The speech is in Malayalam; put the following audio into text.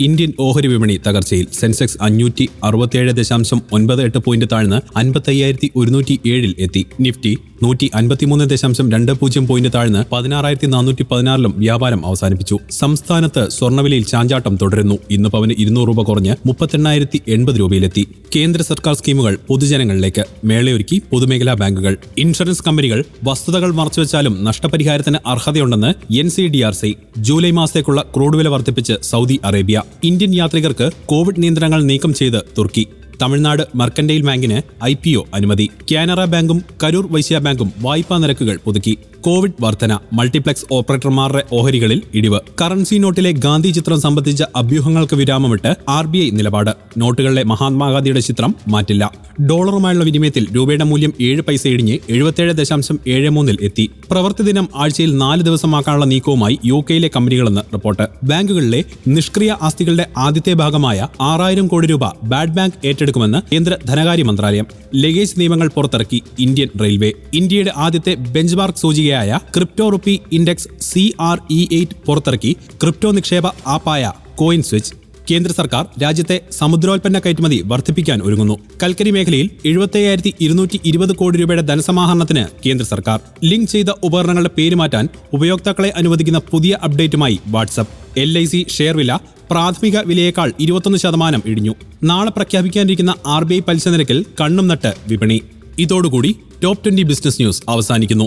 ഇന്ത്യൻ ഓഹരി വിപണി തകർച്ചയിൽ സെൻസെക്സ് അഞ്ഞൂറ്റി അറുപത്തിയേഴ് ദശാംശം ഒൻപത് എട്ട് പോയിന്റ് താഴ്ന്ന് അൻപത്തയ്യായിരത്തി ഒരുന്നൂറ്റി ഏഴിൽ എത്തി. നിഫ്റ്റി നൂറ്റി അൻപത്തിമൂന്ന് ദശാംശം രണ്ട് പൂജ്യം പോയിന്റ് താഴ്ന്ന് പതിനാറായിരത്തി നാനൂറ്റി പതിനാറിലും വ്യാപാരം അവസാനിപ്പിച്ചു. സംസ്ഥാനത്ത് സ്വർണവിലയിൽ ചാഞ്ചാട്ടം തുടരുന്നു. ഇന്ന് പവന് ഇരുന്നൂറ് രൂപ കുറഞ്ഞ് മുപ്പത്തെണ്ണായിരത്തി എൺപത് രൂപയിലെത്തി. കേന്ദ്ര സർക്കാർ സ്കീമുകൾ പൊതുജനങ്ങളിലേക്ക് മേളയൊരുക്കി പൊതുമേഖലാ ബാങ്കുകൾ. ഇൻഷുറൻസ് കമ്പനികൾ വസ്തുതകൾ മറച്ചുവെച്ചാലും നഷ്ടപരിഹാരത്തിന് അർഹതയുണ്ടെന്ന് N C D R C July മാസത്തേക്കുള്ള ക്രൂഡ് വില വർദ്ധിപ്പിച്ച് സൗദി അറേബ്യ. ഇന്ത്യൻ യാത്രികർക്ക് കോവിഡ് നിയന്ത്രണങ്ങൾ നീക്കം ചെയ്ത് തുർക്കി. തമിഴ്നാട് മെർക്കന്റൈൽ ബാങ്കിന് ഐ അനുമതി. കാനറ ബാങ്കും കരൂർ വൈശ്യ ബാങ്കും വായ്പാ നിരക്കുകൾ പുതുക്കി. കോവിഡ് വർധന മൾട്ടിപ്ലക്സ് ഓപ്പറേറ്റർമാരുടെ ഓഹരികളിൽ ഇടിവ് കറൻസി നോട്ടിലെ ഗാന്ധി ചിത്രം സംബന്ധിച്ച അഭ്യൂഹങ്ങൾക്ക് വിരാമമിട്ട് ആർ ബി ഐ നിലപാട്. നോട്ടുകളിലെ മഹാത്മാഗാന്ധിയുടെ ചിത്രം മാറ്റില്ല. ഡോളറുമായുള്ള വിനിമയത്തിൽ രൂപയുടെ മൂല്യം ഏഴ് പൈസ ഇടിഞ്ഞ് എഴുപത്തേഴ് ദശാംശം ഏഴ് മൂന്നിൽ എത്തി. പ്രവൃത്തി ദിനം ആഴ്ചയിൽ നാല് ദിവസമാക്കാനുള്ള നീക്കവുമായി യു കെയിലെ കമ്പനികളെന്ന് റിപ്പോർട്ട്. ബാങ്കുകളിലെ നിഷ്ക്രിയ ആസ്തികളുടെ ആദ്യത്തെ ഭാഗമായ ആറായിരം കോടി രൂപ ബാഡ് ബാങ്ക് ഏറ്റെടുക്കുമെന്ന് കേന്ദ്ര ധനകാര്യ മന്ത്രാലയം. ലഗേജ് നിയമങ്ങൾ പുറത്തിറക്കി ഇന്ത്യൻ റെയിൽവേ. ഇന്ത്യയുടെ ആദ്യത്തെ benchmark സൂചികയായ crypto rupee index C R E eight പുറത്തിറക്കി ക്രിപ്റ്റോ നിക്ഷേപ ആപ്പായ കോയിൻ സ്വിച്ച് കേന്ദ്ര സർക്കാർ രാജ്യത്തെ സമുദ്രോൽപ്പന്ന കയറ്റുമതി വർദ്ധിപ്പിക്കാൻ ഒരുങ്ങുന്നു കൽക്കരി മേഖലയിൽ എഴുപത്തയ്യായിരത്തി ഇരുന്നൂറ്റി ഇരുപത് കോടി രൂപയുടെ ധനസമാഹരണത്തിന് കേന്ദ്ര സർക്കാർ ലിങ്ക് ചെയ്ത ഉപകരണങ്ങളുടെ പേര് മാറ്റാൻ ഉപയോക്താക്കളെ അനുവദിക്കുന്ന പുതിയ അപ്ഡേറ്റുമായി WhatsApp L I C share വില പ്രാഥമിക വിലയേക്കാൾ ഇരുപത്തൊന്ന് ശതമാനം ഇടിഞ്ഞു നാളെ പ്രഖ്യാപിക്കാനിരിക്കുന്ന ആർ ബി ഐ പലിശ നിരക്കിൽ കണ്ണും നട്ട് വിപണി ഇതോടുകൂടി ടോപ്പ് ട്വന്റി ബിസിനസ് ന്യൂസ് അവസാനിക്കുന്നു